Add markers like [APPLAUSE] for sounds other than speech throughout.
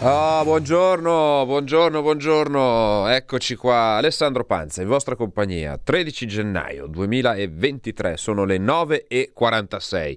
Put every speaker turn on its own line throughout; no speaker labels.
Oh, buongiorno, buongiorno, buongiorno. Eccoci qua. Alessandro Panza, in vostra compagnia. 13 gennaio 2023, sono le 9.46.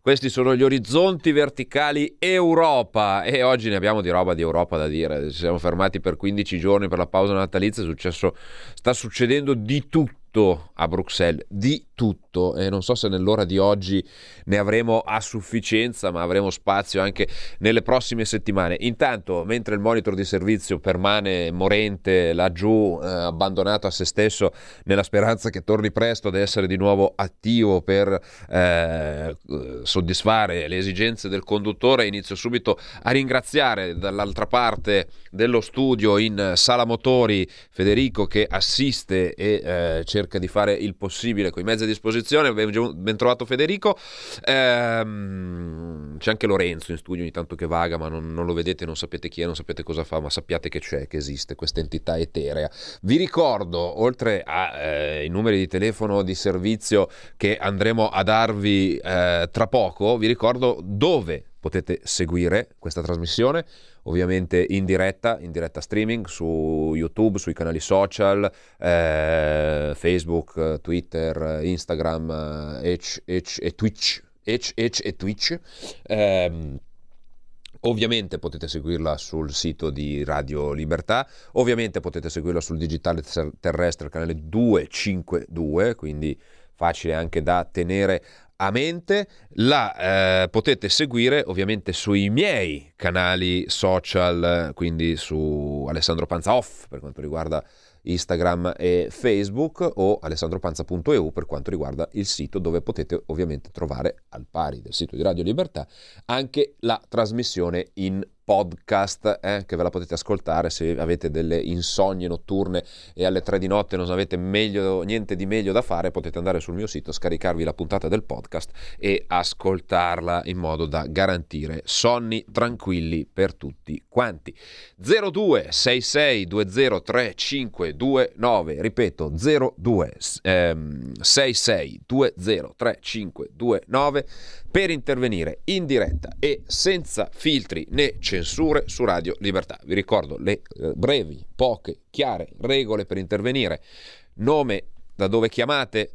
Questi sono gli orizzonti verticali Europa e oggi ne abbiamo di roba di Europa da dire. Ci siamo fermati per 15 giorni per la pausa natalizia, è successo, sta succedendo di tutto a Bruxelles, di tutto e non so se nell'ora di oggi ne avremo a sufficienza, ma avremo spazio anche nelle prossime settimane. Intanto, mentre il monitor di servizio permane morente laggiù, eh, abbandonato a se stesso nella speranza che torni presto ad essere di nuovo attivo per eh, soddisfare le esigenze del conduttore, inizio subito a ringraziare dall'altra parte dello studio in sala motori Federico che assiste e eh, cerca di fare il possibile con i mezzi a disposizione. Ben, ben trovato Federico. Ehm, c'è anche Lorenzo in studio ogni tanto che vaga, ma non, non, lo vedete, non sapete chi è, non sapete cosa fa, ma sappiate che c'è, che esiste questa entità eterea. Vi ricordo, oltre ai eh, numeri di telefono di servizio che andremo a darvi eh, tra poco, vi ricordo dove potete seguire questa trasmissione ovviamente in diretta, in diretta streaming su YouTube, sui canali social, eh, Facebook, Twitter, Instagram eh, e Twitch. H, H e Twitch. Eh, Ovviamente potete seguirla sul sito di Radio Libertà, ovviamente potete seguirla sul digitale terrestre canale 252, quindi facile anche da tenere a mente, la eh, potete seguire ovviamente sui miei canali social, quindi su Alessandro Panza Off per quanto riguarda Instagram e Facebook o alessandropanza.eu per quanto riguarda il sito dove potete ovviamente trovare al pari del sito di Radio Libertà anche la trasmissione in podcast eh, che ve la potete ascoltare se avete delle insonnie notturne e alle tre di notte non avete meglio, niente di meglio da fare, potete andare sul mio sito, scaricarvi la puntata del podcast e ascoltarla in modo da garantire sonni tranquilli per tutti quanti. 0266203529, ripeto 0266203529 per intervenire in diretta e senza filtri né censure su Radio Libertà. Vi ricordo le eh, brevi, poche, chiare regole per intervenire. Nome da dove chiamate,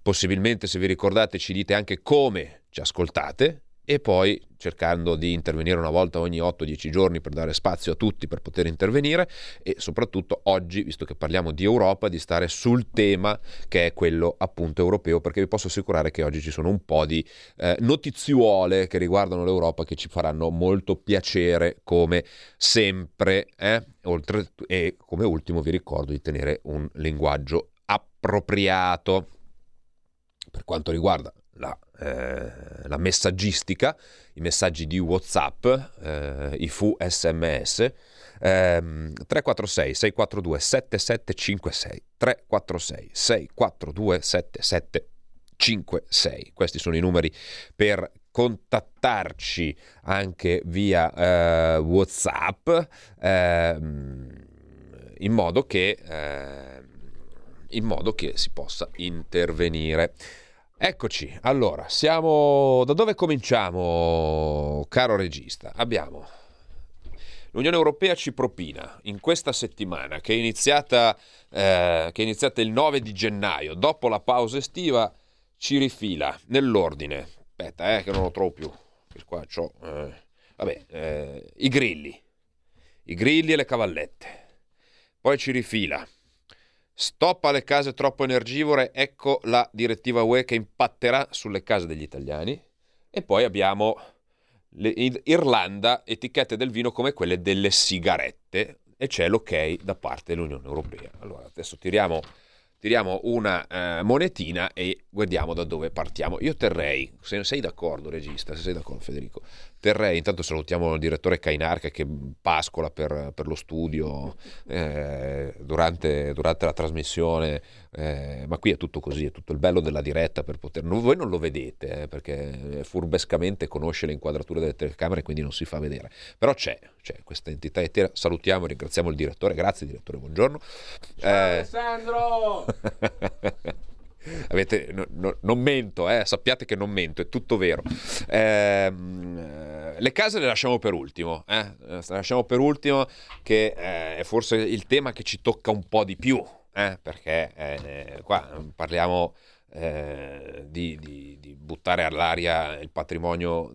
possibilmente se vi ricordate ci dite anche come ci ascoltate e poi cercando di intervenire una volta ogni 8-10 giorni per dare spazio a tutti per poter intervenire e soprattutto oggi, visto che parliamo di Europa, di stare sul tema che è quello appunto europeo, perché vi posso assicurare che oggi ci sono un po' di eh, notiziuole che riguardano l'Europa che ci faranno molto piacere come sempre. Eh? Oltre, e come ultimo vi ricordo di tenere un linguaggio appropriato per quanto riguarda la, eh, la messaggistica, i messaggi di WhatsApp, eh, i fu SMS. Ehm, 346 642 7756 346 642 7756 questi sono i numeri per contattarci anche via eh, WhatsApp ehm, in modo che ehm, in modo che si possa intervenire Eccoci, allora, siamo... Da dove cominciamo, caro regista? Abbiamo... L'Unione Europea ci propina in questa settimana, che è iniziata, eh, che è iniziata il 9 di gennaio, dopo la pausa estiva, ci rifila nell'ordine. Aspetta, eh, che non lo trovo più. Qua c'ho, eh, vabbè, eh, i grilli. I grilli e le cavallette. Poi ci rifila Stop alle case troppo energivore, ecco la direttiva UE che impatterà sulle case degli italiani. E poi abbiamo Irlanda, etichette del vino come quelle delle sigarette e c'è l'ok da parte dell'Unione Europea. Allora, adesso tiriamo tiriamo una eh, monetina e guardiamo da dove partiamo. Io terrei, se sei d'accordo regista, se sei d'accordo Federico, terrei, intanto salutiamo il direttore Cainarca che pascola per, per lo studio eh, durante, durante, la trasmissione eh, ma qui è tutto così, è tutto il bello della diretta per poter... voi non lo vedete eh, perché furbescamente conosce le inquadrature delle telecamere quindi non si fa vedere, però c'è, c'è questa entità etera, salutiamo e ringraziamo il direttore, grazie direttore, buongiorno.
Ciao eh... Alessandro! [LAUGHS]
Avete, no, no, non mento, eh, sappiate che non mento, è tutto vero. Eh, le case le lasciamo per ultimo, eh? le lasciamo per ultimo che eh, è forse il tema che ci tocca un po' di più, eh, perché eh, qua parliamo di, di, di, buttare all'aria il patrimonio,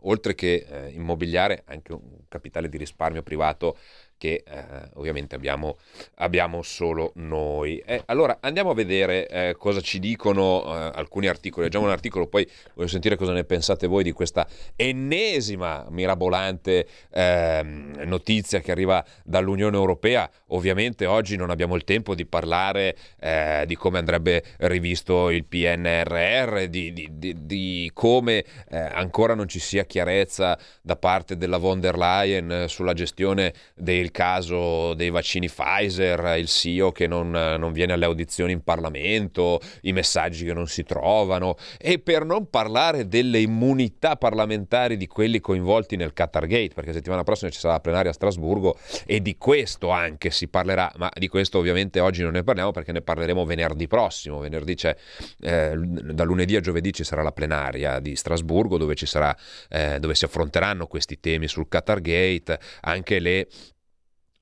oltre che immobiliare, anche un capitale di risparmio privato che eh, ovviamente abbiamo, abbiamo, solo noi. Eh, allora andiamo a vedere eh, cosa ci dicono eh, alcuni articoli. Leggiamo un articolo, poi voglio sentire cosa ne pensate voi di questa ennesima mirabolante ehm, notizia che arriva dall'Unione Europea. Ovviamente oggi non abbiamo il tempo di parlare eh, di come andrebbe rivisto il PNRR, di, di, di, di come eh, ancora non ci sia chiarezza da parte della von der Leyen sulla gestione dei il caso dei vaccini Pfizer, il CEO che non, non, viene alle audizioni in Parlamento, i messaggi che non si trovano. E per non parlare delle immunità parlamentari di quelli coinvolti nel Qatar Gate, perché settimana prossima ci sarà la plenaria a Strasburgo e di questo anche si parlerà, ma di questo ovviamente oggi non ne parliamo perché ne parleremo venerdì prossimo, venerdì c'è, eh, da lunedì a giovedì ci sarà la plenaria di Strasburgo dove, sarà, eh, dove si affronteranno questi temi sul Qatar Gate, anche le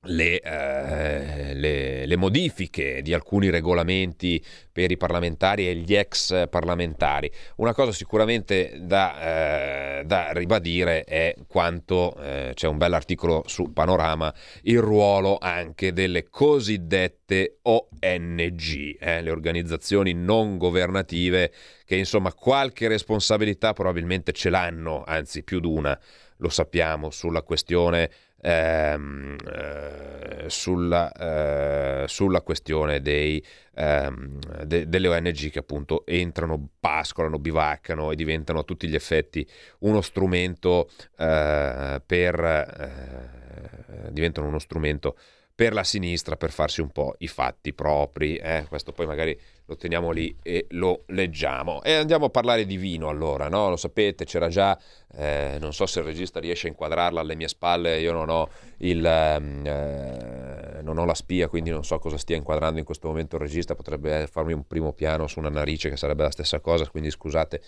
le, eh, le, le, modifiche di alcuni regolamenti per i parlamentari e gli ex parlamentari. Una cosa sicuramente da, eh, da ribadire è quanto eh, c'è un bell'articolo su Panorama, il ruolo anche delle cosiddette ONG, eh, le organizzazioni non governative che insomma qualche responsabilità probabilmente ce l'hanno, anzi più di una, lo sappiamo, sulla questione ehm, eh, sulla, eh, sulla, questione dei, ehm, de, delle ONG che appunto entrano, pascolano, bivaccano e diventano a tutti gli effetti uno strumento eh, per eh, diventano uno strumento per la sinistra per farsi un po' i fatti propri. Eh? Questo poi magari lo teniamo lì e lo leggiamo. E andiamo a parlare di vino allora, no? Lo sapete, c'era già, eh, non so se il regista riesce a inquadrarla alle mie spalle, io non ho, il, ehm, eh, non ho la spia, quindi non so cosa stia inquadrando in questo momento il regista, potrebbe farmi un primo piano su una narice che sarebbe la stessa cosa, quindi scusate,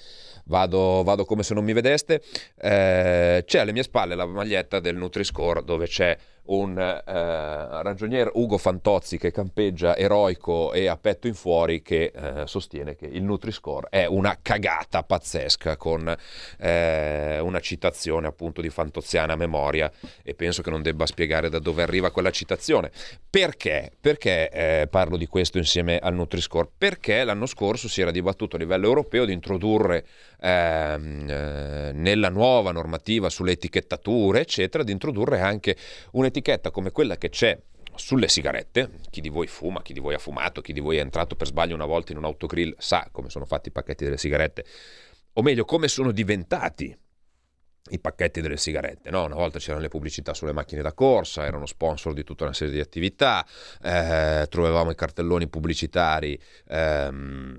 vado, vado come se non mi vedeste. Eh, c'è alle mie spalle la maglietta del Nutri-Score dove c'è un eh, ragionier Ugo Fantozzi che campeggia eroico e a petto in fuori che eh, sostiene che il Nutri-Score è una cagata pazzesca con eh, una citazione appunto di fantoziana memoria e penso che non debba spiegare da dove arriva quella citazione. Perché? Perché eh, parlo di questo insieme al Nutri-Score? Perché l'anno scorso si era dibattuto a livello europeo di introdurre ehm, eh, nella nuova normativa sulle etichettature eccetera di introdurre anche un un'etichetta come quella che c'è sulle sigarette, chi di voi fuma, chi di voi ha fumato, chi di voi è entrato per sbaglio una volta in un autogrill sa come sono fatti i pacchetti delle sigarette, o meglio come sono diventati i pacchetti delle sigarette. No? Una volta c'erano le pubblicità sulle macchine da corsa, erano sponsor di tutta una serie di attività, eh, trovavamo i cartelloni pubblicitari. Ehm,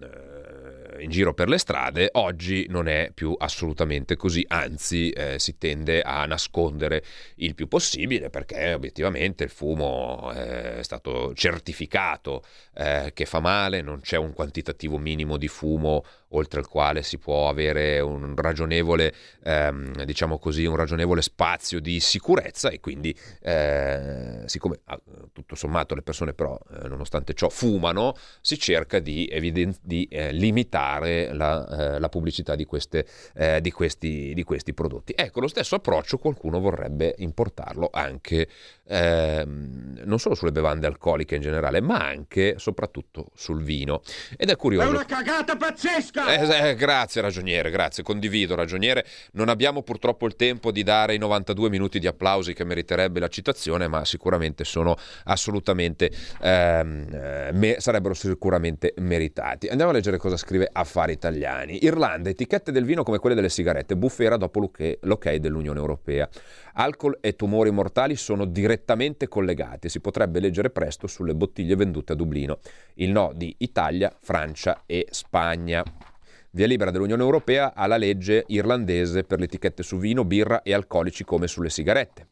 in giro per le strade, oggi non è più assolutamente così, anzi eh, si tende a nascondere il più possibile perché obiettivamente il fumo eh, è stato certificato eh, che fa male, non c'è un quantitativo minimo di fumo oltre il quale si può avere un ragionevole, ehm, diciamo così, un ragionevole spazio di sicurezza e quindi eh, siccome ah, tutto sommato le persone però eh, nonostante ciò fumano, si cerca di, eviden- di eh, limitare la, eh, la pubblicità di, queste, eh, di, questi, di, questi, prodotti. Ecco, lo stesso approccio qualcuno vorrebbe importarlo anche ehm, non solo sulle bevande alcoliche in generale, ma anche soprattutto sul vino. Ed è curioso.
È una cagata pazzesca!
Eh, eh, grazie ragioniere, grazie, condivido ragioniere. Non abbiamo purtroppo il tempo di dare i 92 minuti di applausi che meriterebbe la citazione, ma sicuramente sono assolutamente ehm, eh, me- sarebbero sicuramente meritati. Andiamo a leggere cosa scrive affari italiani. Irlanda, etichette del vino come quelle delle sigarette, bufera dopo l'ok dell'Unione Europea. Alcol e tumori mortali sono direttamente collegati, si potrebbe leggere presto sulle bottiglie vendute a Dublino. Il no di Italia, Francia e Spagna. Via libera dell'Unione Europea alla legge irlandese per le etichette su vino, birra e alcolici come sulle sigarette.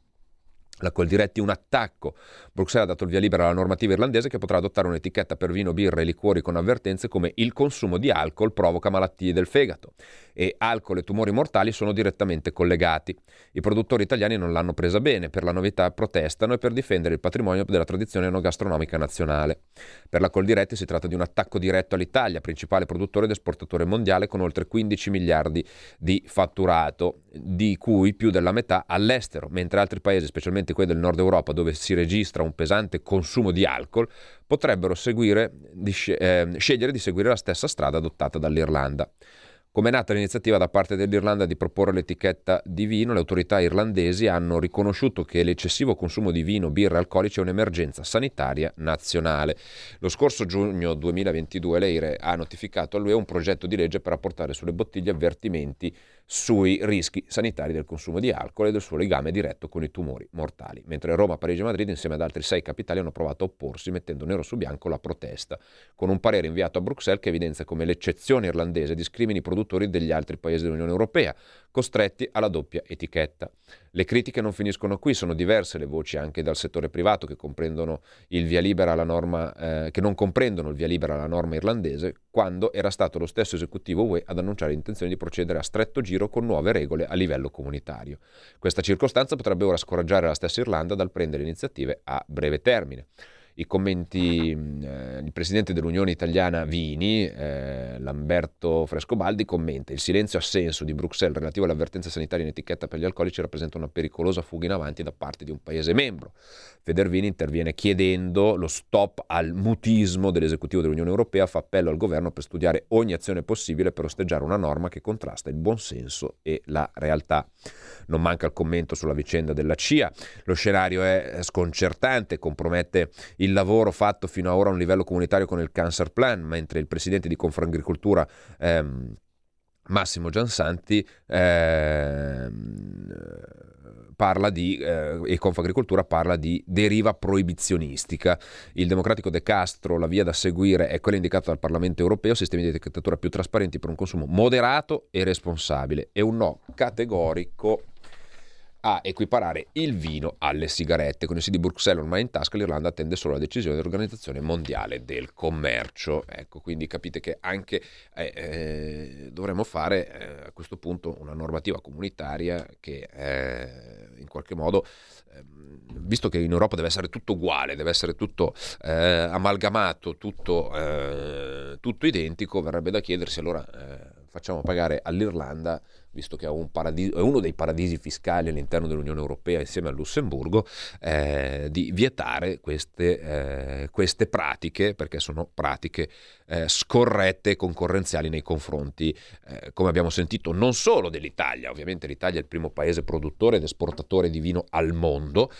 La Coldiretti un attacco. Bruxelles ha dato il via libera alla normativa irlandese che potrà adottare un'etichetta per vino, birra e liquori con avvertenze come il consumo di alcol provoca malattie del fegato e alcol e tumori mortali sono direttamente collegati. I produttori italiani non l'hanno presa bene, per la novità protestano e per difendere il patrimonio della tradizione enogastronomica nazionale. Per la Coldiretti si tratta di un attacco diretto all'Italia, principale produttore ed esportatore mondiale con oltre 15 miliardi di fatturato, di cui più della metà all'estero, mentre altri paesi, specialmente quelli del nord Europa, dove si registra un pesante consumo di alcol, potrebbero seguire, di, eh, scegliere di seguire la stessa strada adottata dall'Irlanda. Come è nata l'iniziativa da parte dell'Irlanda di proporre l'etichetta di vino, le autorità irlandesi hanno riconosciuto che l'eccessivo consumo di vino, birra e alcolici è un'emergenza sanitaria nazionale. Lo scorso giugno 2022 l'EIRE ha notificato all'UE un progetto di legge per apportare sulle bottiglie avvertimenti sui rischi sanitari del consumo di alcol e del suo legame diretto con i tumori mortali, mentre Roma, Parigi e Madrid insieme ad altri sei capitali hanno provato a opporsi mettendo nero su bianco la protesta, con un parere inviato a Bruxelles che evidenzia come l'eccezione irlandese discrimini i produttori degli altri paesi dell'Unione Europea, costretti alla doppia etichetta. Le critiche non finiscono qui, sono diverse le voci anche dal settore privato che, norma, eh, che non comprendono il via libera alla norma irlandese, quando era stato lo stesso esecutivo UE ad annunciare l'intenzione di procedere a stretto giro con nuove regole a livello comunitario. Questa circostanza potrebbe ora scoraggiare la stessa Irlanda dal prendere iniziative a breve termine i commenti eh, il presidente dell'Unione Italiana Vini, eh, Lamberto Frescobaldi, commenta il silenzio assenso di Bruxelles relativo all'avvertenza sanitaria in etichetta per gli alcolici rappresenta una pericolosa fuga in avanti da parte di un paese membro. Federvini interviene chiedendo lo stop al mutismo dell'esecutivo dell'Unione Europea, fa appello al governo per studiare ogni azione possibile per osteggiare una norma che contrasta il buonsenso e la realtà. Non manca il commento sulla vicenda della CIA, lo scenario è sconcertante, compromette il lavoro fatto fino ad ora a un livello comunitario con il Cancer Plan, mentre il presidente di Confagricoltura ehm, Massimo Giansanti eh, parla di, eh, e Confagricoltura parla di deriva proibizionistica. Il democratico De Castro, la via da seguire è quella indicata dal Parlamento europeo, sistemi di etichettatura più trasparenti per un consumo moderato e responsabile e un no categorico a equiparare il vino alle sigarette. Con il sì di Bruxelles ormai in tasca, l'Irlanda attende solo la decisione dell'Organizzazione Mondiale del Commercio. Ecco, quindi capite che anche eh, eh, dovremmo fare eh, a questo punto una normativa comunitaria che eh, in qualche modo ehm, visto che in Europa deve essere tutto uguale, deve essere tutto eh, amalgamato, tutto, eh, tutto, identico, verrebbe da chiedersi allora facciamo pagare all'Irlanda visto che è, un paradiso, è uno dei paradisi fiscali all'interno dell'Unione Europea insieme al Lussemburgo, eh, di vietare queste, eh, queste, pratiche, perché sono pratiche eh, scorrette e concorrenziali nei confronti, eh, come abbiamo sentito, non solo dell'Italia, ovviamente l'Italia è il primo paese produttore ed esportatore di vino al mondo,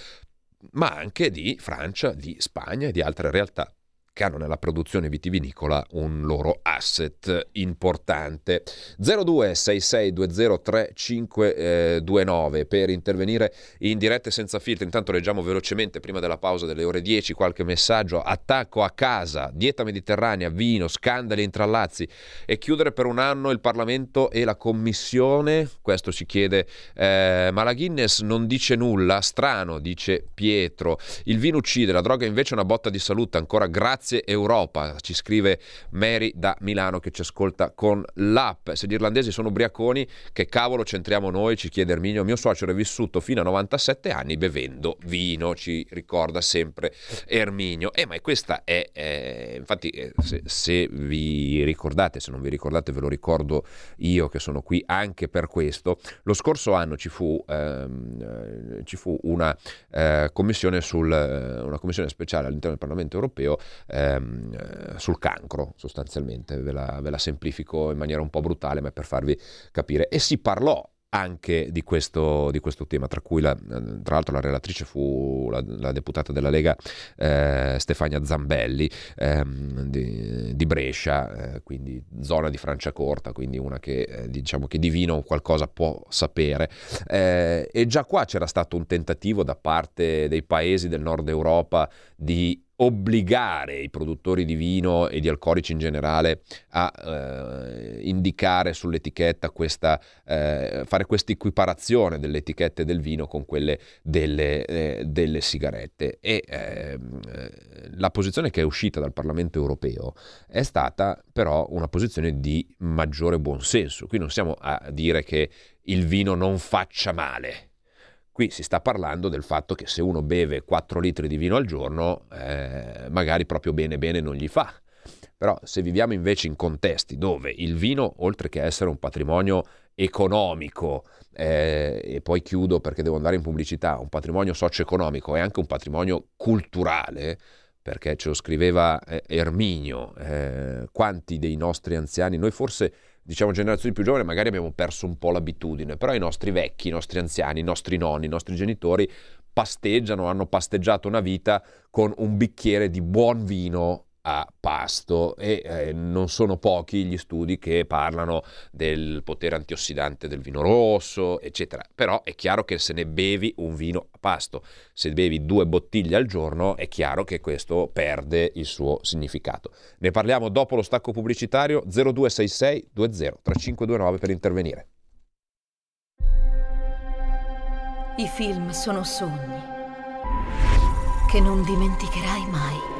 ma anche di Francia, di Spagna e di altre realtà che hanno nella produzione vitivinicola un loro asset importante. 0266203529 eh, per intervenire in diretta e senza filtro. Intanto leggiamo velocemente prima della pausa delle ore 10 qualche messaggio. Attacco a casa, dieta mediterranea, vino, scandali intrallazzi e chiudere per un anno il Parlamento e la Commissione. Questo ci chiede eh, ma la Guinness non dice nulla, strano, dice Pietro. Il vino uccide, la droga invece è una botta di salute. Ancora grazie Grazie Europa, ci scrive Mary da Milano che ci ascolta con l'app. Se gli irlandesi sono ubriaconi, che cavolo c'entriamo noi? Ci chiede Erminio. Mio suocero è vissuto fino a 97 anni bevendo vino, ci ricorda sempre Erminio. Eh, ma questa è, eh, infatti, eh, se, se, vi ricordate, se non vi ricordate, ve lo ricordo io che sono qui anche per questo. Lo scorso anno ci fu, ehm, eh, ci fu una, eh, commissione sul, una commissione speciale all'interno del Parlamento europeo ehm, eh, sul cancro sostanzialmente, ve la, ve la semplifico in maniera un po' brutale ma per farvi capire. E si parlò anche di questo, di questo, tema, tra cui la, tra l'altro la relatrice fu la, la deputata della Lega eh, Stefania Zambelli ehm, di, di, Brescia, eh, quindi zona di Franciacorta, quindi una che eh, diciamo che di vino qualcosa può sapere. Eh, e già qua c'era stato un tentativo da parte dei paesi del nord Europa di obbligare i produttori di vino e di alcolici in generale a eh, indicare sull'etichetta questa, eh, fare questa equiparazione delle etichette del vino con quelle delle, eh, delle sigarette. E ehm, la posizione che è uscita dal Parlamento europeo è stata però una posizione di maggiore buonsenso. Qui non stiamo a dire che il vino non faccia male, Qui si sta parlando del fatto che se uno beve 4 litri di vino al giorno, eh, magari proprio bene bene non gli fa. Però se viviamo invece in contesti dove il vino, oltre che essere un patrimonio economico, eh, e poi chiudo perché devo andare in pubblicità, un patrimonio socio-economico è anche un patrimonio culturale, perché ce lo scriveva eh, Erminio, eh, quanti dei nostri anziani, noi forse diciamo generazioni più giovani magari abbiamo perso un po' l'abitudine, però i nostri vecchi, i nostri anziani, i nostri nonni, i nostri genitori pasteggiano, hanno pasteggiato una vita con un bicchiere di buon vino a pasto e eh, non sono pochi gli studi che parlano del potere antiossidante del vino rosso, eccetera. Però è chiaro che se ne bevi un vino a pasto, se bevi due bottiglie al giorno, è chiaro che questo perde il suo significato. Ne parliamo dopo lo stacco pubblicitario 0266 20 3529 per intervenire.
I film sono sogni che non dimenticherai mai.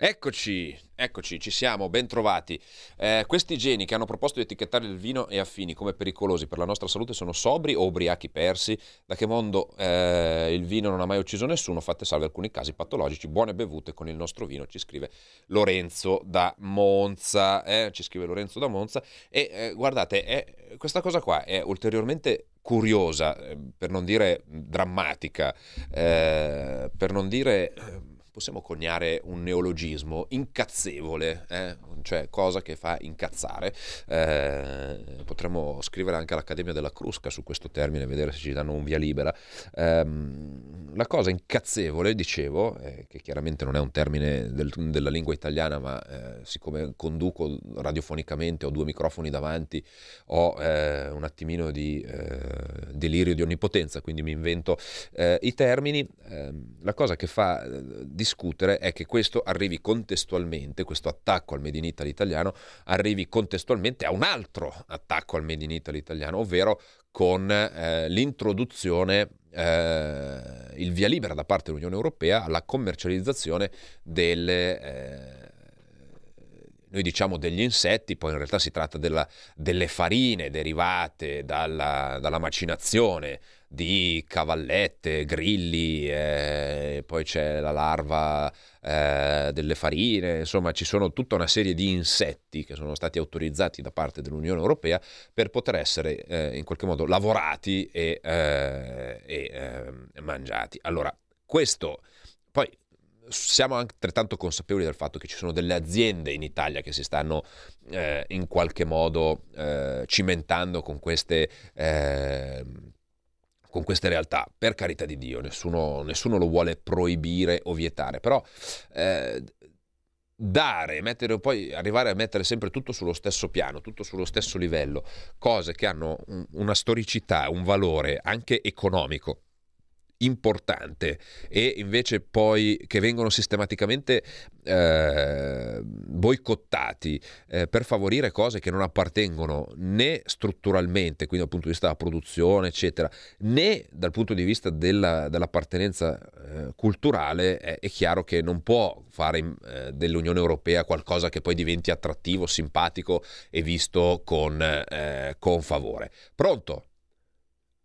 Eccoci, eccoci, ci siamo, ben trovati. Eh, questi geni che hanno proposto di etichettare il vino e affini come pericolosi per la nostra salute sono sobri o ubriachi persi? Da che mondo eh, il vino non ha mai ucciso nessuno? Fate salve alcuni casi patologici. Buone bevute con il nostro vino, ci scrive Lorenzo da Monza. Eh, ci scrive Lorenzo da Monza. E eh, guardate, questa cosa qua è ulteriormente curiosa, eh, per non dire drammatica, eh, per non dire possiamo coniare un neologismo incazzevole, eh? cioè cosa che fa incazzare. Eh, potremmo scrivere anche all'Accademia della Crusca su questo termine, vedere se ci danno un via libera. Eh, la cosa incazzevole, dicevo, eh, che chiaramente non è un termine del, della lingua italiana, ma eh, siccome conduco radiofonicamente, ho due microfoni davanti, ho eh, un attimino di delirio di onnipotenza, quindi mi invento i termini. Ehm, la cosa che fa di discutere è che questo arrivi contestualmente, questo attacco al Made in Italy italiano, arrivi contestualmente a un altro attacco al Made in Italy italiano, ovvero con eh, l'introduzione, eh, il via libera da parte dell'Unione Europea alla commercializzazione delle... Eh, noi diciamo degli insetti, poi in realtà si tratta della, delle farine derivate dalla, dalla macinazione di cavallette, grilli, eh, poi c'è la larva eh, delle farine, insomma ci sono tutta una serie di insetti che sono stati autorizzati da parte dell'Unione Europea per poter essere eh, in qualche modo lavorati e, eh, e ehm, mangiati. Allora, questo poi siamo altrettanto consapevoli del fatto che ci sono delle aziende in Italia che si stanno eh, in qualche modo eh, cimentando con queste eh, con queste realtà, per carità di Dio, nessuno, nessuno lo vuole proibire o vietare, però eh, dare, mettere, poi arrivare a mettere sempre tutto sullo stesso piano, tutto sullo stesso livello, cose che hanno un, una storicità, un valore anche economico importante e invece poi che vengono sistematicamente eh, boicottati eh, per favorire cose che non appartengono né strutturalmente, quindi dal punto di vista della produzione, eccetera, né dal punto di vista della, dell'appartenenza eh, culturale, è chiaro che non può fare eh, dell'Unione Europea qualcosa che poi diventi attrattivo, simpatico e visto con, eh, con favore. Pronto?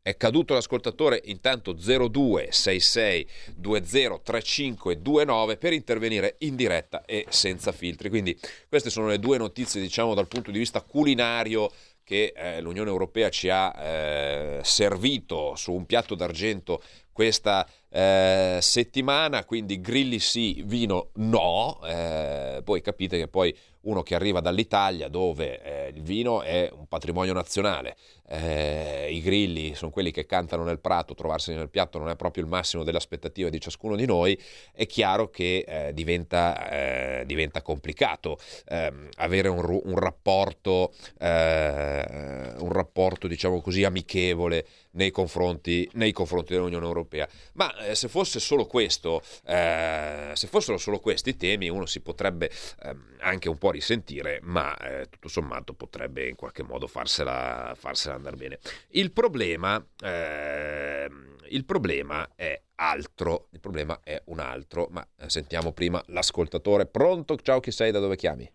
È caduto l'ascoltatore, intanto 0266 203529 per intervenire in diretta e senza filtri. Quindi queste sono le due notizie, diciamo, dal punto di vista culinario che eh, l'Unione Europea ci ha eh, servito su un piatto d'argento questa eh, settimana, quindi grilli sì, vino no, eh, poi capite che poi uno che arriva dall'Italia dove eh, il vino è un patrimonio nazionale, eh, i grilli sono quelli che cantano nel prato, trovarseli nel piatto non è proprio il massimo delle aspettative di ciascuno di noi, è chiaro che eh, diventa, eh, diventa, complicato ehm, avere un, un rapporto, un rapporto diciamo così amichevole nei confronti, nei confronti dell'Unione Europea. Ma eh, se fosse solo questo, eh, se fossero solo questi temi, uno si potrebbe eh, anche un po' risentire, ma eh, tutto sommato potrebbe in qualche modo farsela, farsela andare bene. Il problema, ehm, il problema è altro, il problema è un altro, ma eh, sentiamo prima l'ascoltatore. Pronto? Ciao, chi sei? Da dove chiami?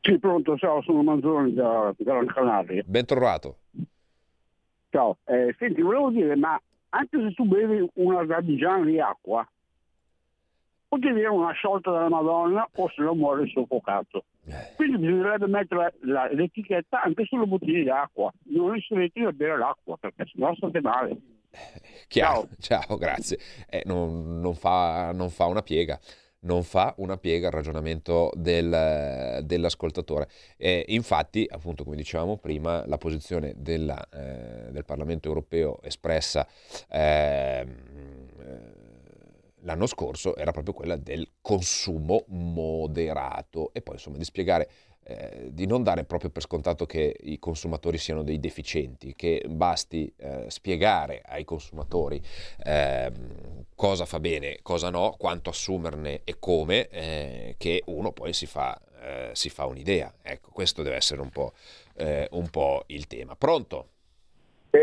Sì, pronto, ciao, sono Manzoni da, da Canaria.
Ben trovato.
Ciao, eh, senti, volevo dire, ma anche se tu bevi una dabigiana di acqua, potevi avere una sciolta della Madonna o se no muore soffocato. Eh. Quindi bisognerebbe mettere la, l'etichetta anche sulle bottiglie di acqua, non inseriti a bere l'acqua, perché sennò state male.
Chiaro, ciao, ciao grazie. Eh, non, non, fa, non fa una piega non fa una piega al ragionamento del, dell'ascoltatore. E infatti, appunto, come dicevamo prima, la posizione della, eh, del Parlamento europeo espressa eh, l'anno scorso era proprio quella del consumo moderato e poi insomma di spiegare eh, di non dare proprio per scontato che i consumatori siano dei deficienti, che basti eh, spiegare ai consumatori eh, cosa fa bene, cosa no, quanto assumerne e come, eh, che uno poi si fa, eh, si fa, un'idea. Ecco, questo deve essere un po', eh, un po il tema. Pronto?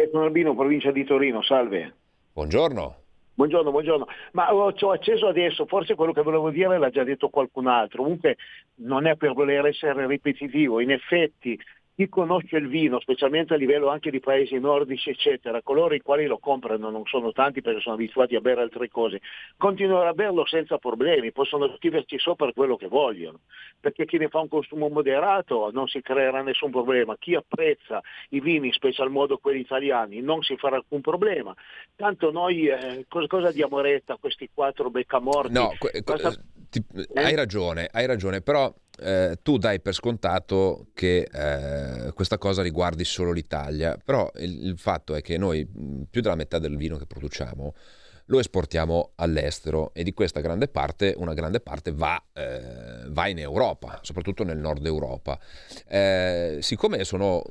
sono Albino, provincia di Torino, salve.
Buongiorno.
Buongiorno, buongiorno. Ma ho, ho acceso adesso, forse quello che volevo dire l'ha già detto qualcun altro. Comunque non è per voler essere ripetitivo, in effetti chi conosce il vino, specialmente a livello anche di paesi nordici, eccetera, coloro i quali lo comprano, non sono tanti perché sono abituati a bere altre cose, continuano a berlo senza problemi, possono scriverci sopra quello che vogliono, perché chi ne fa un consumo moderato non si creerà nessun problema, chi apprezza i vini, special modo quelli italiani, non si farà alcun problema. Tanto noi eh, cosa, diamo retta a questi quattro beccamorti?
No, cosa... ti, eh? hai ragione, hai ragione, però eh, tu dai per scontato che eh, questa cosa riguardi solo l'Italia, però il, il, fatto è che noi più della metà del vino che produciamo lo esportiamo all'estero e di questa grande parte, una grande parte va, eh, va in Europa, soprattutto nel nord Europa. Eh, siccome sono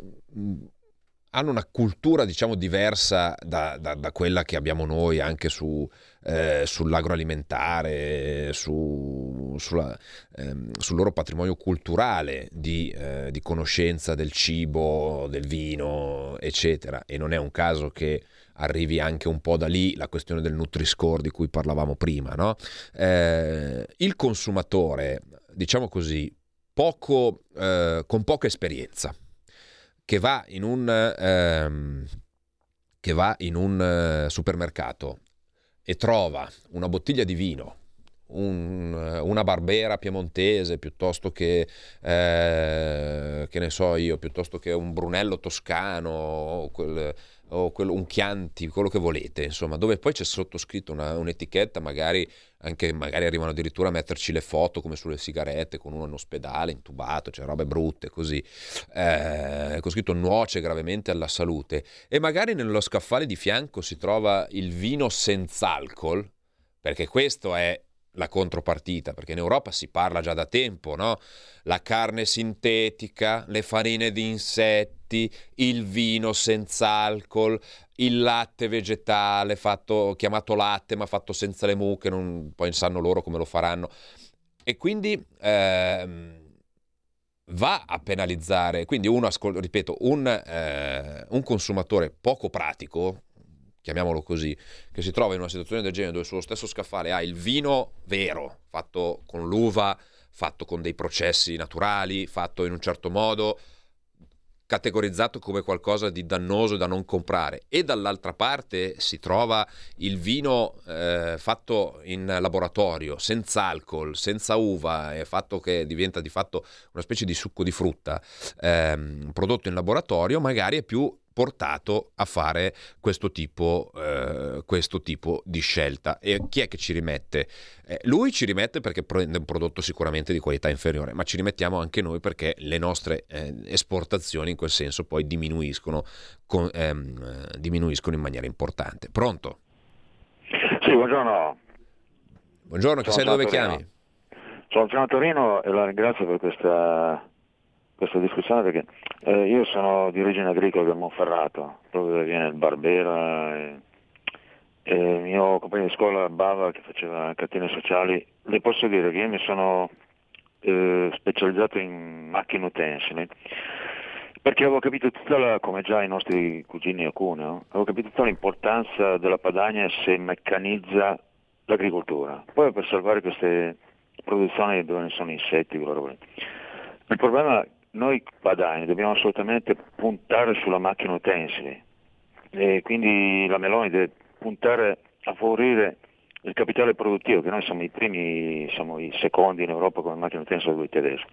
hanno una cultura diciamo diversa da, da, da, quella che abbiamo noi anche su, eh, sull'agroalimentare, su, sulla, ehm, sul loro patrimonio culturale di, eh, di, conoscenza del cibo, del vino, eccetera. E non è un caso che arrivi anche un po' da lì la questione del Nutri-Score di cui parlavamo prima. No? Eh, il consumatore, diciamo così, poco, eh, con poca esperienza che va in un, ehm, che va in un uh, supermercato e trova una bottiglia di vino, un, una barbera piemontese piuttosto che, eh, che ne so io, piuttosto che un brunello toscano, quel, o quello, un Chianti, quello che volete, insomma, dove poi c'è sottoscritto una, un'etichetta, magari, anche, magari arrivano addirittura a metterci le foto come sulle sigarette, con uno in ospedale, intubato, cioè robe brutte così, eh, con scritto nuoce gravemente alla salute, e magari nello scaffale di fianco si trova il vino senza alcol, perché questo è la contropartita, perché in Europa si parla già da tempo, no? La carne sintetica, le farine di insetti, il vino senza alcol, il latte vegetale fatto, chiamato latte ma fatto senza le mucche, non, poi sanno loro come lo faranno. E quindi ehm, va a penalizzare, quindi uno, ripeto, un, eh, un consumatore poco pratico, chiamiamolo così, che si trova in una situazione del genere dove sullo stesso scaffale ha il vino vero, fatto con l'uva, fatto con dei processi naturali, fatto in un certo modo, categorizzato come qualcosa di dannoso da non comprare. E dall'altra parte si trova il vino eh, fatto in laboratorio, senza alcol, senza uva, è fatto che diventa di fatto una specie di succo di frutta, ehm, prodotto in laboratorio, magari è più portato a fare questo tipo, eh, questo tipo di scelta. E chi è che ci rimette? Eh, lui ci rimette perché prende un prodotto sicuramente di qualità inferiore, ma ci rimettiamo anche noi perché le nostre eh, esportazioni in quel senso poi diminuiscono, con, ehm, diminuiscono in maniera importante. Pronto?
Sì, buongiorno.
Buongiorno, che sei dove chiami?
Sono Gian Torino e la ringrazio per questa questa discussione perché eh, io sono di origine agricola del Monferrato, proprio dove viene il Barbera e, e il mio compagno di scuola Bava che faceva catene sociali, le posso dire che io mi sono eh, specializzato in macchine utensili perché avevo capito tutta la, come già i nostri cugini a Cuneo, avevo capito tutta l'importanza della Padania se meccanizza l'agricoltura, poi per salvare queste produzioni dove ne sono insetti, il problema noi padani dobbiamo assolutamente puntare sulla macchina utensili e quindi la Meloni deve puntare a favorire il capitale produttivo, che noi siamo i primi, siamo i secondi in Europa come macchina utensili dopo i tedeschi.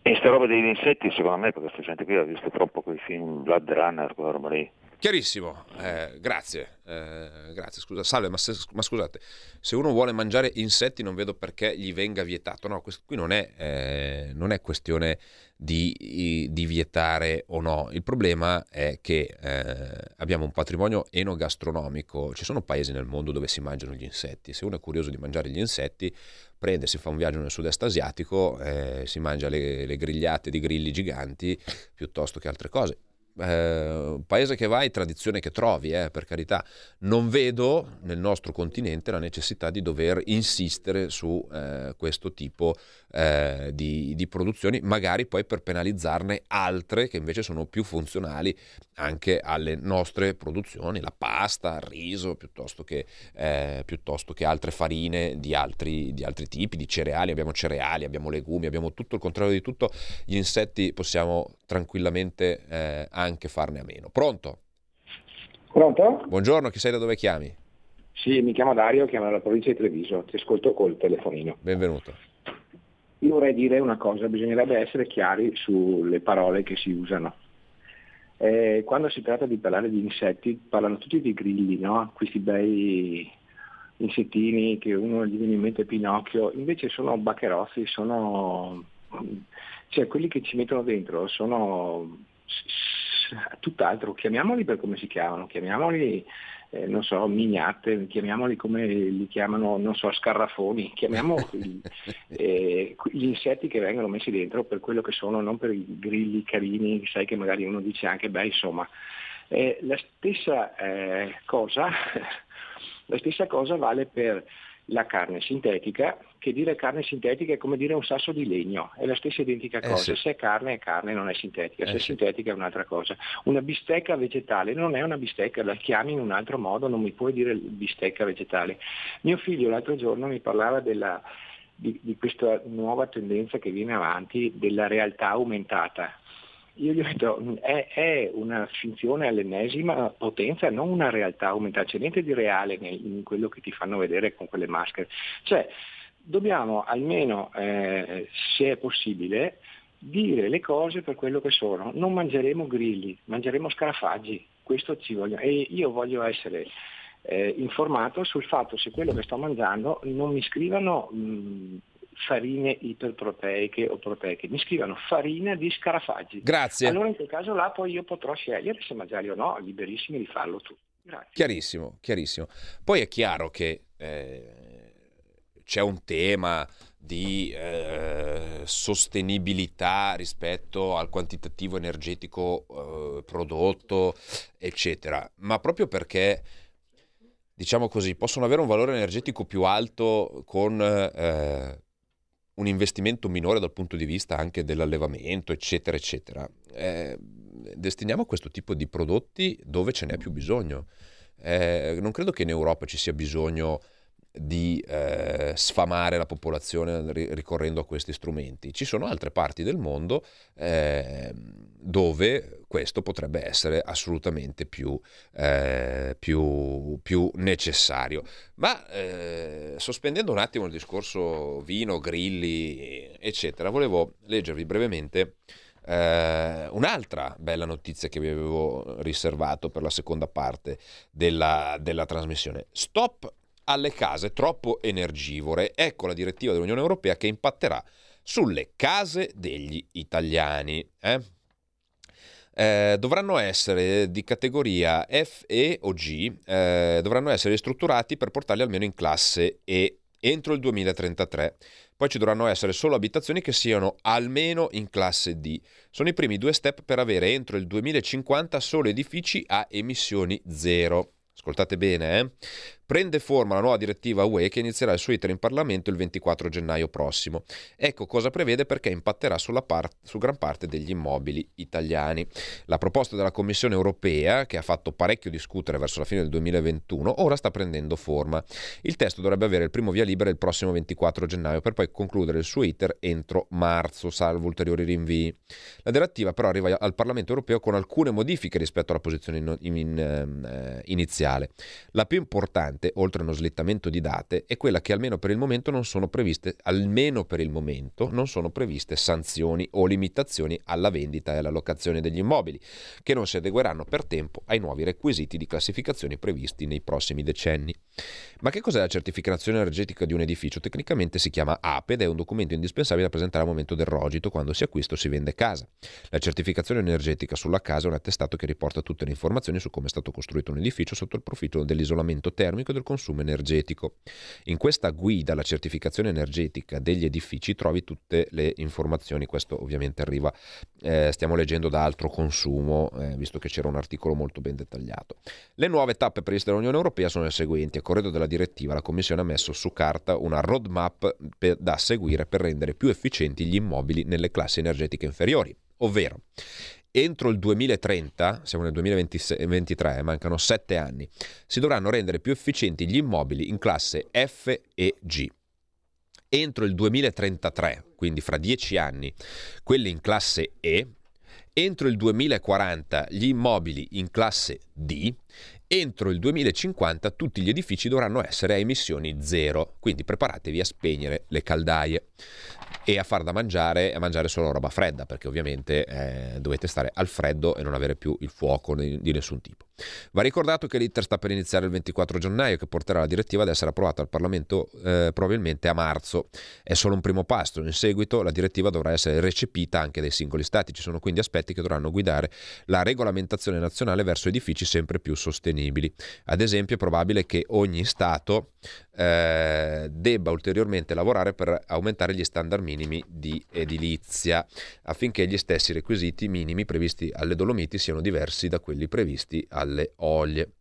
E sta roba degli insetti, secondo me, perché questa gente qui ha visto troppo quei film Blood Runner, quella roba lì.
Chiarissimo, eh, grazie, eh, grazie, scusa, salve, ma, se, ma, scusate, se uno vuole mangiare insetti non vedo perché gli venga vietato, no, questo qui non è, eh, non è questione di, di, vietare o no, il problema è che eh, abbiamo un patrimonio enogastronomico, ci sono paesi nel mondo dove si mangiano gli insetti, se uno è curioso di mangiare gli insetti prende, si fa un viaggio nel sud-est asiatico, eh, si mangia le, le grigliate di grilli giganti piuttosto che altre cose eh, paese che vai, tradizione che trovi, eh, per carità. Non vedo nel nostro continente la necessità di dover insistere su eh, questo tipo eh, di, di, produzioni, magari poi per penalizzarne altre che invece sono più funzionali anche alle nostre produzioni, la pasta, il riso, piuttosto che, eh, piuttosto che altre farine di altri, di altri tipi, di cereali. Abbiamo cereali, abbiamo legumi, abbiamo tutto il contrario di tutto. Gli insetti possiamo tranquillamente eh, anche farne a meno. Pronto?
Pronto?
Buongiorno, chi sei da dove chiami?
Sì, mi chiamo Dario, chiamo dalla provincia di Treviso, ti ascolto col telefonino.
Benvenuto.
Io vorrei dire una cosa, bisognerebbe essere chiari sulle parole che si usano. Eh, quando si tratta di parlare di insetti, parlano tutti di grilli, no? questi bei insettini che uno gli viene in mente Pinocchio, invece sono baccherozzi, sono cioè quelli che ci mettono dentro sono tutt'altro, chiamiamoli per come si chiamano, chiamiamoli eh, non so, mignatte, chiamiamoli come li chiamano, non so, scarrafoni, chiamiamo [LAUGHS] eh, gli insetti che vengono messi dentro per quello che sono, non per i grilli carini, sai che magari uno dice anche, beh insomma, eh, la stessa eh, cosa, [LAUGHS] la stessa cosa vale per la carne sintetica, che dire carne sintetica è come dire un sasso di legno, è la stessa identica eh, cosa, sì. se è carne è carne, non è sintetica, eh, se è sì. sintetica è un'altra cosa. Una bistecca vegetale non è una bistecca, la chiami in un altro modo, non mi puoi dire bistecca vegetale. Mio figlio l'altro giorno mi parlava della, di, di questa nuova tendenza che viene avanti della realtà aumentata, io gli ho detto, è, è, una finzione all'ennesima potenza, non una realtà aumentata, c'è niente di reale in quello che ti fanno vedere con quelle maschere. Cioè, dobbiamo almeno, eh, se è possibile, dire le cose per quello che sono. Non mangeremo grilli, mangeremo scarafaggi, questo ci voglio. E io voglio essere eh, informato sul fatto se quello che sto mangiando non mi scrivano mh, farine iperproteiche o proteiche, mi scrivono farina di scarafaggi.
Grazie.
Allora in quel caso là poi io potrò scegliere se mangiarli o no, liberissimi di farlo tu. Grazie.
Chiarissimo, chiarissimo. Poi è chiaro che eh, c'è un tema di eh, sostenibilità rispetto al quantitativo energetico eh, prodotto, eccetera, ma proprio perché diciamo così, possono avere un valore energetico più alto con eh, un investimento minore dal punto di vista anche dell'allevamento, eccetera, eccetera. Eh, destiniamo questo tipo di prodotti dove ce n'è più bisogno. Eh, non credo che in Europa ci sia bisogno di eh, sfamare la popolazione ricorrendo a questi strumenti. Ci sono altre parti del mondo eh, dove questo potrebbe essere assolutamente più, eh, più, più necessario. Ma eh, sospendendo un attimo il discorso vino, grilli, eccetera, volevo leggervi brevemente eh, un'altra bella notizia che vi avevo riservato per la seconda parte della, della trasmissione. Stop alle case troppo energivore. Ecco la direttiva dell'Unione Europea che impatterà sulle case degli italiani. Eh? Eh, dovranno essere di categoria F, E o G, eh, dovranno essere strutturati per portarli almeno in classe E entro il 2033. Poi ci dovranno essere solo abitazioni che siano almeno in classe D. Sono i primi due step per avere entro il 2050 solo edifici a emissioni zero. Ascoltate bene, eh? Prende forma la nuova direttiva UE che inizierà il suo iter in Parlamento il 24 gennaio prossimo. Ecco cosa prevede perché impatterà part- su gran parte degli immobili italiani. La proposta della Commissione europea, che ha fatto parecchio discutere verso la fine del 2021, ora sta prendendo forma. Il testo dovrebbe avere il primo via libera il prossimo 24 gennaio per poi concludere il suo iter entro marzo, salvo ulteriori rinvii. La direttiva però arriva al Parlamento europeo con alcune modifiche rispetto alla posizione in, in, in, eh, iniziale. La più importante importante, oltre a uno slittamento di date, è quella che almeno per il momento non sono previste, almeno per il momento, non sono previste sanzioni o limitazioni alla vendita e alla locazione degli immobili, che non si adegueranno per tempo ai nuovi requisiti di classificazione previsti nei prossimi decenni. Ma che cos'è la certificazione energetica di un edificio? Tecnicamente si chiama APE ed è un documento indispensabile da presentare al momento del rogito quando si acquista o si vende casa. La certificazione energetica sulla casa è un attestato che riporta tutte le informazioni su come è stato costruito un edificio sotto il profilo dell'isolamento termico e del consumo energetico. In questa guida alla certificazione energetica degli edifici trovi tutte le informazioni, questo ovviamente arriva, eh, stiamo leggendo da altro consumo, eh, visto che c'era un articolo molto ben dettagliato. Le nuove tappe previste dall'Unione Europea sono le seguenti, a corredo della direttiva la Commissione ha messo su carta una roadmap per, da seguire per rendere più efficienti gli immobili nelle classi energetiche inferiori, ovvero entro il 2030, siamo nel 2023, eh, mancano sette anni, si dovranno rendere più efficienti gli immobili in classe F e G. Entro il 2033, quindi fra dieci anni, quelli in classe E. Entro il 2040 gli immobili in classe D Entro il 2050 tutti gli edifici dovranno essere a emissioni zero, quindi preparatevi a spegnere le caldaie e a far da mangiare, a mangiare solo roba fredda, perché ovviamente eh, dovete stare al freddo e non avere più il fuoco di, nessun tipo. Va ricordato che l'iter sta per iniziare il 24 gennaio, che porterà la direttiva ad essere approvata al Parlamento eh, probabilmente a marzo. È solo un primo passo, in seguito la direttiva dovrà essere recepita anche dai singoli stati, ci sono quindi aspetti che dovranno guidare la regolamentazione nazionale verso edifici sempre più sostenibili. Ad esempio è probabile che ogni Stato eh, debba ulteriormente lavorare per aumentare gli standard minimi di edilizia affinché gli stessi requisiti minimi previsti alle Dolomiti siano diversi da quelli previsti alle Oglie.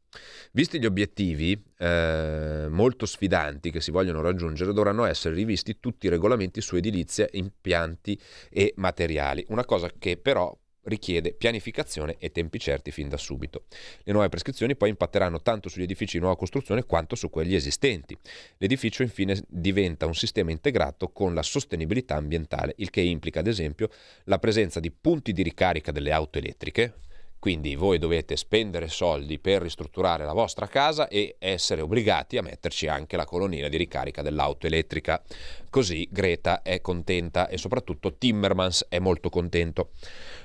Visti gli obiettivi eh, molto sfidanti che si vogliono raggiungere, dovranno essere rivisti tutti i regolamenti su edilizia, impianti e materiali, una cosa che però richiede pianificazione e tempi certi fin da subito. Le nuove prescrizioni poi impatteranno tanto sugli edifici di nuova costruzione quanto su quelli esistenti. L'edificio infine diventa un sistema integrato con la sostenibilità ambientale, il che implica ad esempio la presenza di punti di ricarica delle auto elettriche, quindi voi dovete spendere soldi per ristrutturare la vostra casa e essere obbligati a metterci anche la colonnina di ricarica dell'auto elettrica. Così Greta è contenta e soprattutto Timmermans è molto contento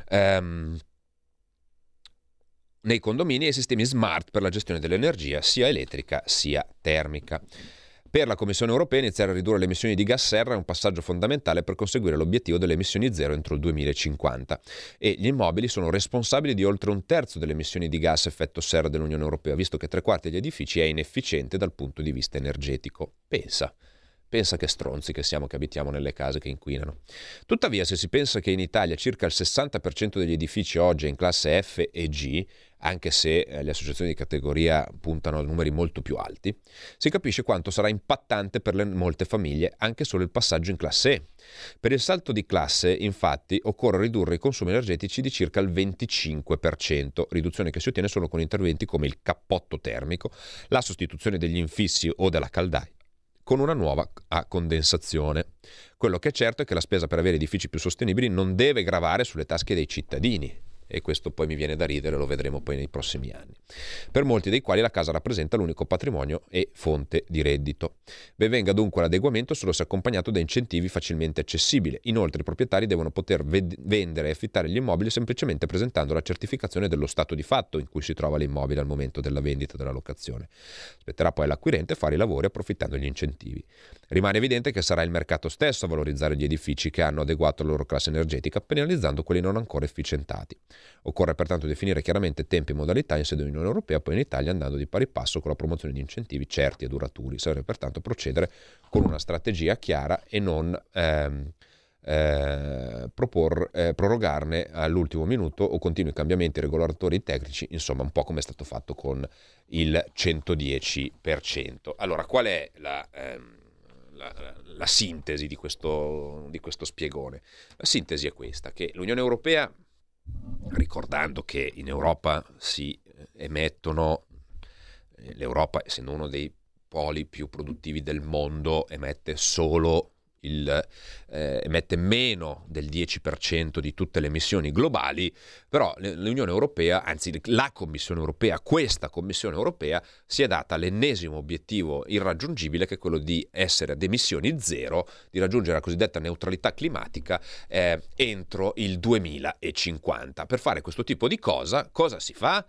ehm, nei condomini e sistemi smart per la gestione dell'energia sia elettrica sia termica. Per la Commissione europea iniziare a ridurre le emissioni di gas serra è un passaggio fondamentale per conseguire l'obiettivo delle emissioni zero entro il 2050 e gli immobili sono responsabili di oltre un terzo delle emissioni di gas effetto serra dell'Unione Europea, visto che tre quarti degli edifici è inefficiente dal punto di vista energetico. Pensa. Pensa che stronzi che siamo che abitiamo nelle case che inquinano. Tuttavia, se si pensa che in Italia circa il 60% degli edifici oggi è in classe F e G, anche se eh, le associazioni di categoria puntano a numeri molto più alti, si capisce quanto sarà impattante per le molte famiglie anche solo il passaggio in classe E. Per il salto di classe, infatti, occorre ridurre i consumi energetici di circa il 25%, riduzione che si ottiene solo con interventi come il cappotto termico, la sostituzione degli infissi o della caldaia con una nuova a condensazione. Quello che è certo è che la spesa per avere edifici più sostenibili non deve gravare sulle tasche dei cittadini, e questo poi mi viene da ridere, lo vedremo poi nei prossimi anni, per molti dei quali la casa rappresenta l'unico patrimonio e fonte di reddito. Ben venga dunque l'adeguamento solo se accompagnato da incentivi facilmente accessibili. Inoltre i proprietari devono poter ved- vendere e affittare gli immobili semplicemente presentando la certificazione dello stato di fatto in cui si trova l'immobile al momento della vendita della locazione. Spetterà poi all'acquirente fare i lavori approfittando degli incentivi. Rimane evidente che sarà il mercato stesso a valorizzare gli edifici che hanno adeguato la loro classe energetica, penalizzando quelli non ancora efficientati. Occorre pertanto definire chiaramente tempi e modalità in sede Unione Europea, poi in Italia andando di pari passo con la promozione di incentivi certi e duraturi. Serve pertanto procedere con una strategia chiara e non ehm, eh, propor, eh, prorogarne all'ultimo minuto o continui cambiamenti regolatori tecnici, insomma un po' come è stato fatto con il 110%. Allora, qual è la... Ehm, la, la, sintesi di questo, di questo spiegone. La sintesi è questa, che l'Unione Europea ricordando che in Europa si eh, emettono, eh, l'Europa essendo uno dei poli più produttivi del mondo emette solo il, eh, emette meno del 10% di tutte le emissioni globali, però l'Unione Europea, anzi la Commissione Europea, questa Commissione Europea si è data l'ennesimo obiettivo irraggiungibile che è quello di essere ad emissioni zero, di raggiungere la cosiddetta neutralità climatica eh, entro il 2050. Per fare questo tipo di cosa, cosa si fa?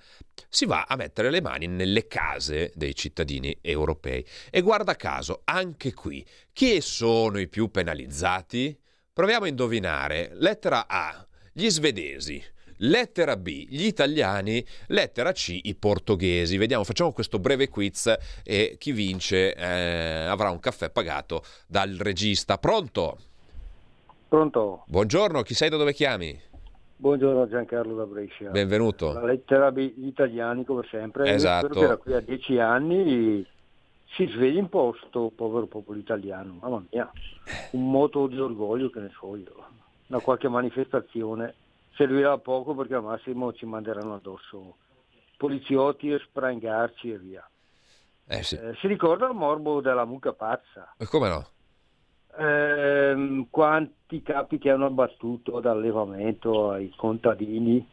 Si va a mettere le mani nelle case dei cittadini europei. E guarda caso, anche qui, chi sono i più penalizzati? Proviamo a indovinare. Lettera A, gli svedesi. Lettera B, gli italiani. Lettera C, i portoghesi. Vediamo, facciamo questo breve quiz e chi vince eh, avrà un caffè pagato dal regista. Pronto?
Pronto.
Buongiorno, chi sei da dove chiami?
Buongiorno Giancarlo da Brescia.
Benvenuto.
La lettera B, gli italiani come sempre.
Esatto.
Da qui a dieci anni si sveglia in posto, povero popolo italiano. Mamma mia, un moto di orgoglio che ne so io. Da qualche manifestazione servirà a poco perché al massimo ci manderanno addosso poliziotti e sprangarci e via.
Eh sì.
eh, si ricorda il morbo della mucca pazza?
E come no?
Eh, quanti capi che hanno abbattuto dall'allevamento ai contadini?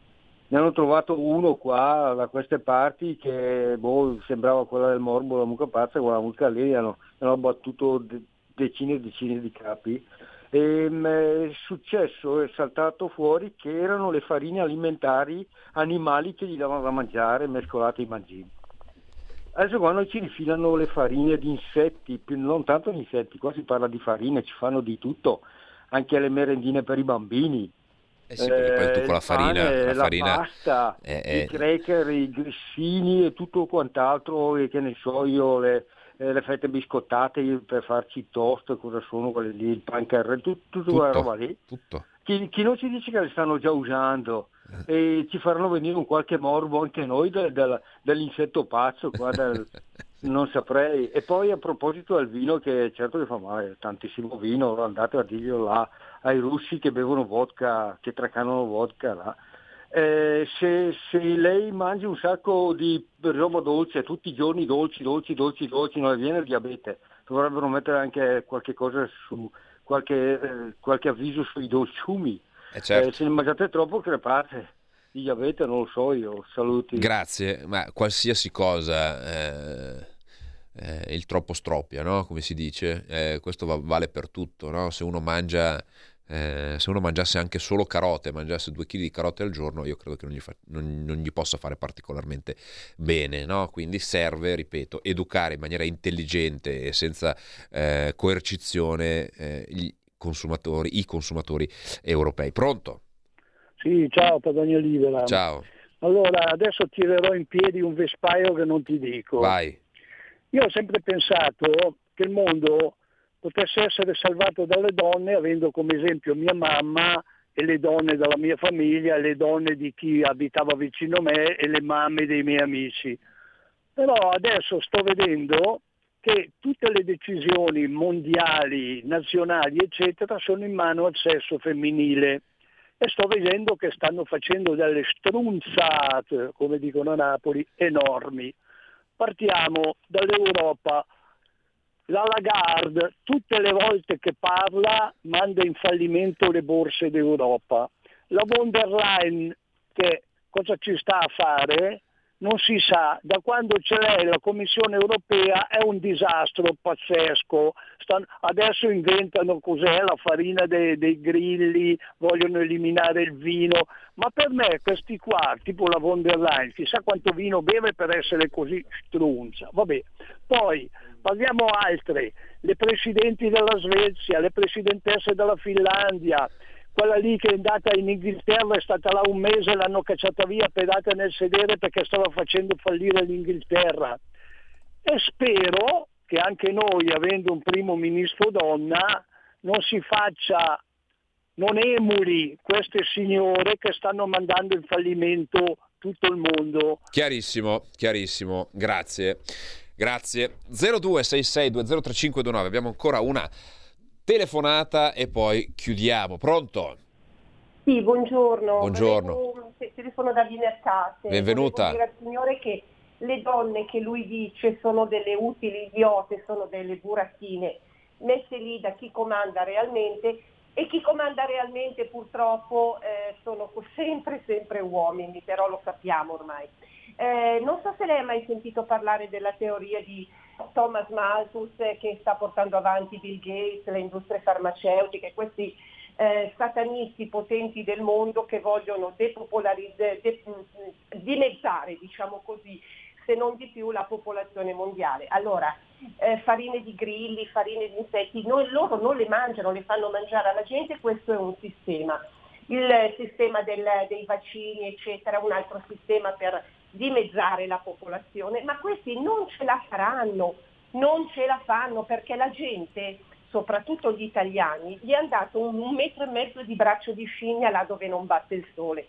Ne hanno trovato uno qua da queste parti che boh, sembrava quella del morbo della mucca pazza, quella mucca lì hanno, hanno abbattuto de- decine e decine di capi e, ehm, è successo, è saltato fuori che erano le farine alimentari animali che gli davano da mangiare mescolate ai mangimi. Adesso quando ci rifilano le farine di insetti, non tanto di insetti, qua si parla di farine, ci fanno di tutto, anche le merendine per i bambini.
Eh sì, perché poi tu con la farina,
pane,
la farina
la pasta,
è- è-
i cracker, i grissini e tutto quant'altro, e che ne so io, le, eh, le fette biscottate per farci toast, cosa sono quelle lì, il pancarre, tut- tutta quella
Tutto.
roba lì.
tutto.
Chi, chi non ci dice che le stanno già usando e ci faranno venire un qualche morbo anche noi del- del- dell'insetto pazzo qua del- [LAUGHS] non saprei. E poi a proposito del vino che certo che fa male tantissimo vino andate a dirglielo là ai russi che bevono vodka che tracanano vodka là. Eh, se, se lei mangia un sacco di roba dolce tutti i giorni dolci dolci dolci dolci non le viene il diabete dovrebbero mettere anche qualche cosa su qualche, eh, qualche avviso sui dolciumi
Eh, certo.
eh, se ne mangiate troppo crepate. Di diabete non lo so io, saluti.
Grazie, ma qualsiasi cosa, eh, eh, il troppo stroppia, no? Come si dice, Eh, questo va- vale per tutto, no? Se uno mangia, eh, se uno mangiasse anche solo carote, mangiasse due kg di carote al giorno, io credo che non gli, fa- non- non gli possa fare particolarmente bene, no? Quindi serve, ripeto, educare in maniera intelligente e senza eh, coercizione eh, gli consumatori, i consumatori europei. Pronto?
Sì, ciao Padania Libera.
Ciao,
Allora, adesso tirerò in piedi un vespaio che non ti dico.
vai.
Io ho sempre pensato che il mondo potesse essere salvato dalle donne avendo come esempio mia mamma e le donne della mia famiglia, le donne di chi abitava vicino a me e le mamme dei miei amici. Però adesso sto vedendo che tutte le decisioni mondiali, nazionali, eccetera, sono in mano al sesso femminile e sto vedendo che stanno facendo delle strunzate, come dicono a Napoli, enormi. Partiamo dall'Europa. La Lagarde tutte le volte che parla manda in fallimento le borse d'Europa. La von der Leyen che cosa ci sta a fare? non si sa, da quando c'è lei la Commissione europea è un disastro pazzesco, adesso inventano cos'è la farina dei, dei, grilli, vogliono eliminare il vino, ma per me questi qua, tipo la von der Leyen, chissà quanto vino beve per essere così strunza, vabbè. Poi parliamo altre, le presidenti della Svezia, le presidentesse della Finlandia, quella lì che è andata in Inghilterra è stata là un mese, l'hanno cacciata via pedata nel sedere perché stava facendo fallire l'Inghilterra. E spero che anche noi, avendo un primo ministro donna, non si faccia, non emuli queste signore che stanno mandando in fallimento tutto il mondo.
Chiarissimo, chiarissimo, grazie. Grazie. 0266203529, abbiamo ancora una telefonata e poi chiudiamo. Pronto?
Sì, buongiorno.
Buongiorno.
Volevo, telefono da Vimercate.
Benvenuta.
Volevo dire al Signore che le donne che lui dice sono delle utili idiote, sono delle burattine, messe lì da chi comanda realmente e chi comanda realmente purtroppo eh, sono sempre, sempre uomini, però lo sappiamo ormai. Eh, non so se lei ha mai sentito parlare della teoria di Thomas Malthus che sta portando avanti Bill Gates, le industrie farmaceutiche, questi eh, satanisti potenti del mondo che vogliono depopolarizzare, de, dimezzare, diciamo così, se non di più la popolazione mondiale. Allora, eh, farine di grilli, farine di insetti, noi, loro non le mangiano, le fanno mangiare alla gente, questo è un sistema. Il sistema del, dei vaccini, eccetera, un altro sistema per dimezzare la popolazione, ma questi non ce la faranno, non ce la fanno perché la gente, soprattutto gli italiani, gli hanno dato un, metro e mezzo di braccio di scimmia là dove non batte il sole.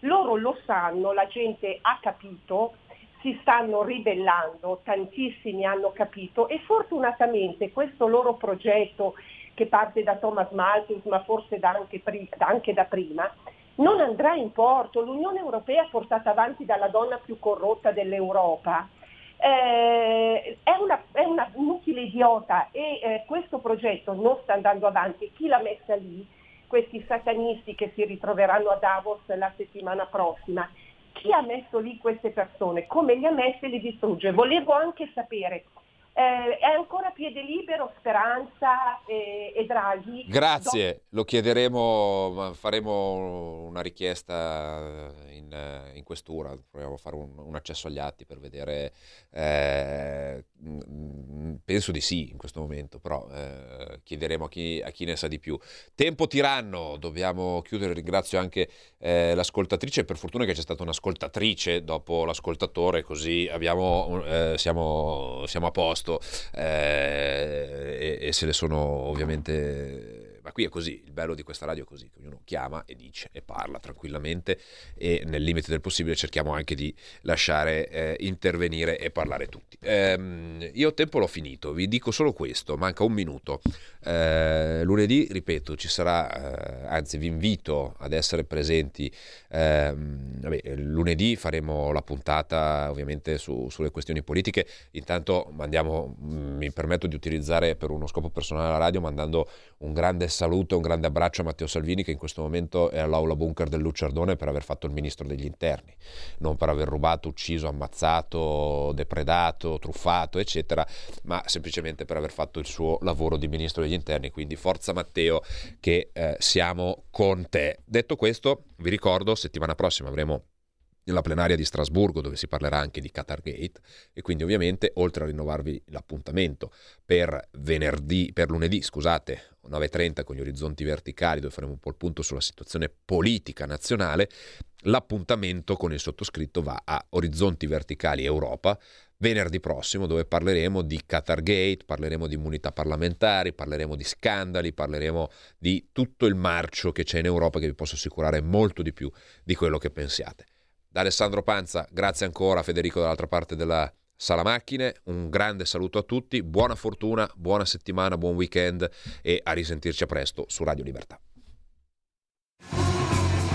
Loro lo sanno, la gente ha capito, si stanno ribellando, tantissimi hanno capito e fortunatamente questo loro progetto che parte da Thomas Malthus ma forse da anche, anche da prima, non andrà in porto. L'Unione Europea portata avanti dalla donna più corrotta dell'Europa eh, è, una, è una, un'utile idiota e eh, questo progetto non sta andando avanti. Chi l'ha messa lì? Questi satanisti che si ritroveranno a Davos la settimana prossima. Chi ha messo lì queste persone? Come li ha messe li distrugge? Volevo anche sapere eh, è ancora piede libero Speranza e, e Draghi?
Grazie, Do- lo chiederemo, faremo una richiesta in, in questura, proviamo a fare un, un, accesso agli atti per vedere, eh, penso di sì in questo momento, però eh, chiederemo a chi, a chi, ne sa di più. Tempo tiranno, dobbiamo chiudere, ringrazio anche eh, l'ascoltatrice, per fortuna che c'è stata un'ascoltatrice dopo l'ascoltatore, così abbiamo, eh, siamo, siamo a posto posto eh, e, e se ne sono ovviamente ma qui è così, il bello di questa radio è così, che ognuno chiama e dice e parla tranquillamente e nel limite del possibile cerchiamo anche di lasciare eh, intervenire e parlare tutti. Eh, io tempo l'ho finito, vi dico solo questo, manca un minuto. Eh, lunedì, ripeto, ci sarà, eh, anzi vi invito ad essere presenti, ehm, vabbè, lunedì faremo la puntata ovviamente su, sulle questioni politiche, intanto mandiamo, mi permetto di utilizzare per uno scopo personale la radio mandando un grande saluto e un grande abbraccio a Matteo Salvini che in questo momento è all'aula bunker del Luciardone per aver fatto il ministro degli interni, non per aver rubato, ucciso, ammazzato, depredato, truffato, eccetera, ma semplicemente per aver fatto il suo lavoro di ministro degli interni. Quindi forza Matteo che eh, siamo con te. Detto questo, vi ricordo, settimana prossima avremo nella plenaria di Strasburgo dove si parlerà anche di Qatar Gate e quindi ovviamente oltre a rinnovarvi l'appuntamento per venerdì per lunedì, scusate, 9:30 con gli orizzonti verticali dove faremo un po' il punto sulla situazione politica nazionale, l'appuntamento con il sottoscritto va a Orizzonti Verticali Europa venerdì prossimo dove parleremo di Qatar Gate, parleremo di immunità parlamentari, parleremo di scandali, parleremo di tutto il marcio che c'è in Europa che vi posso assicurare molto di più di quello che pensiate. Da Alessandro Panza, grazie ancora Federico dall'altra parte della sala macchine, un grande saluto a tutti, buona fortuna, buona settimana, buon weekend e a risentirci a presto su Radio Libertà.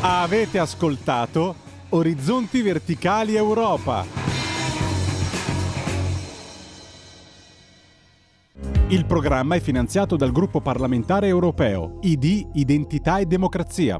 Avete ascoltato Orizzonti Verticali Europa. Il programma è finanziato dal gruppo parlamentare europeo ID Identità e Democrazia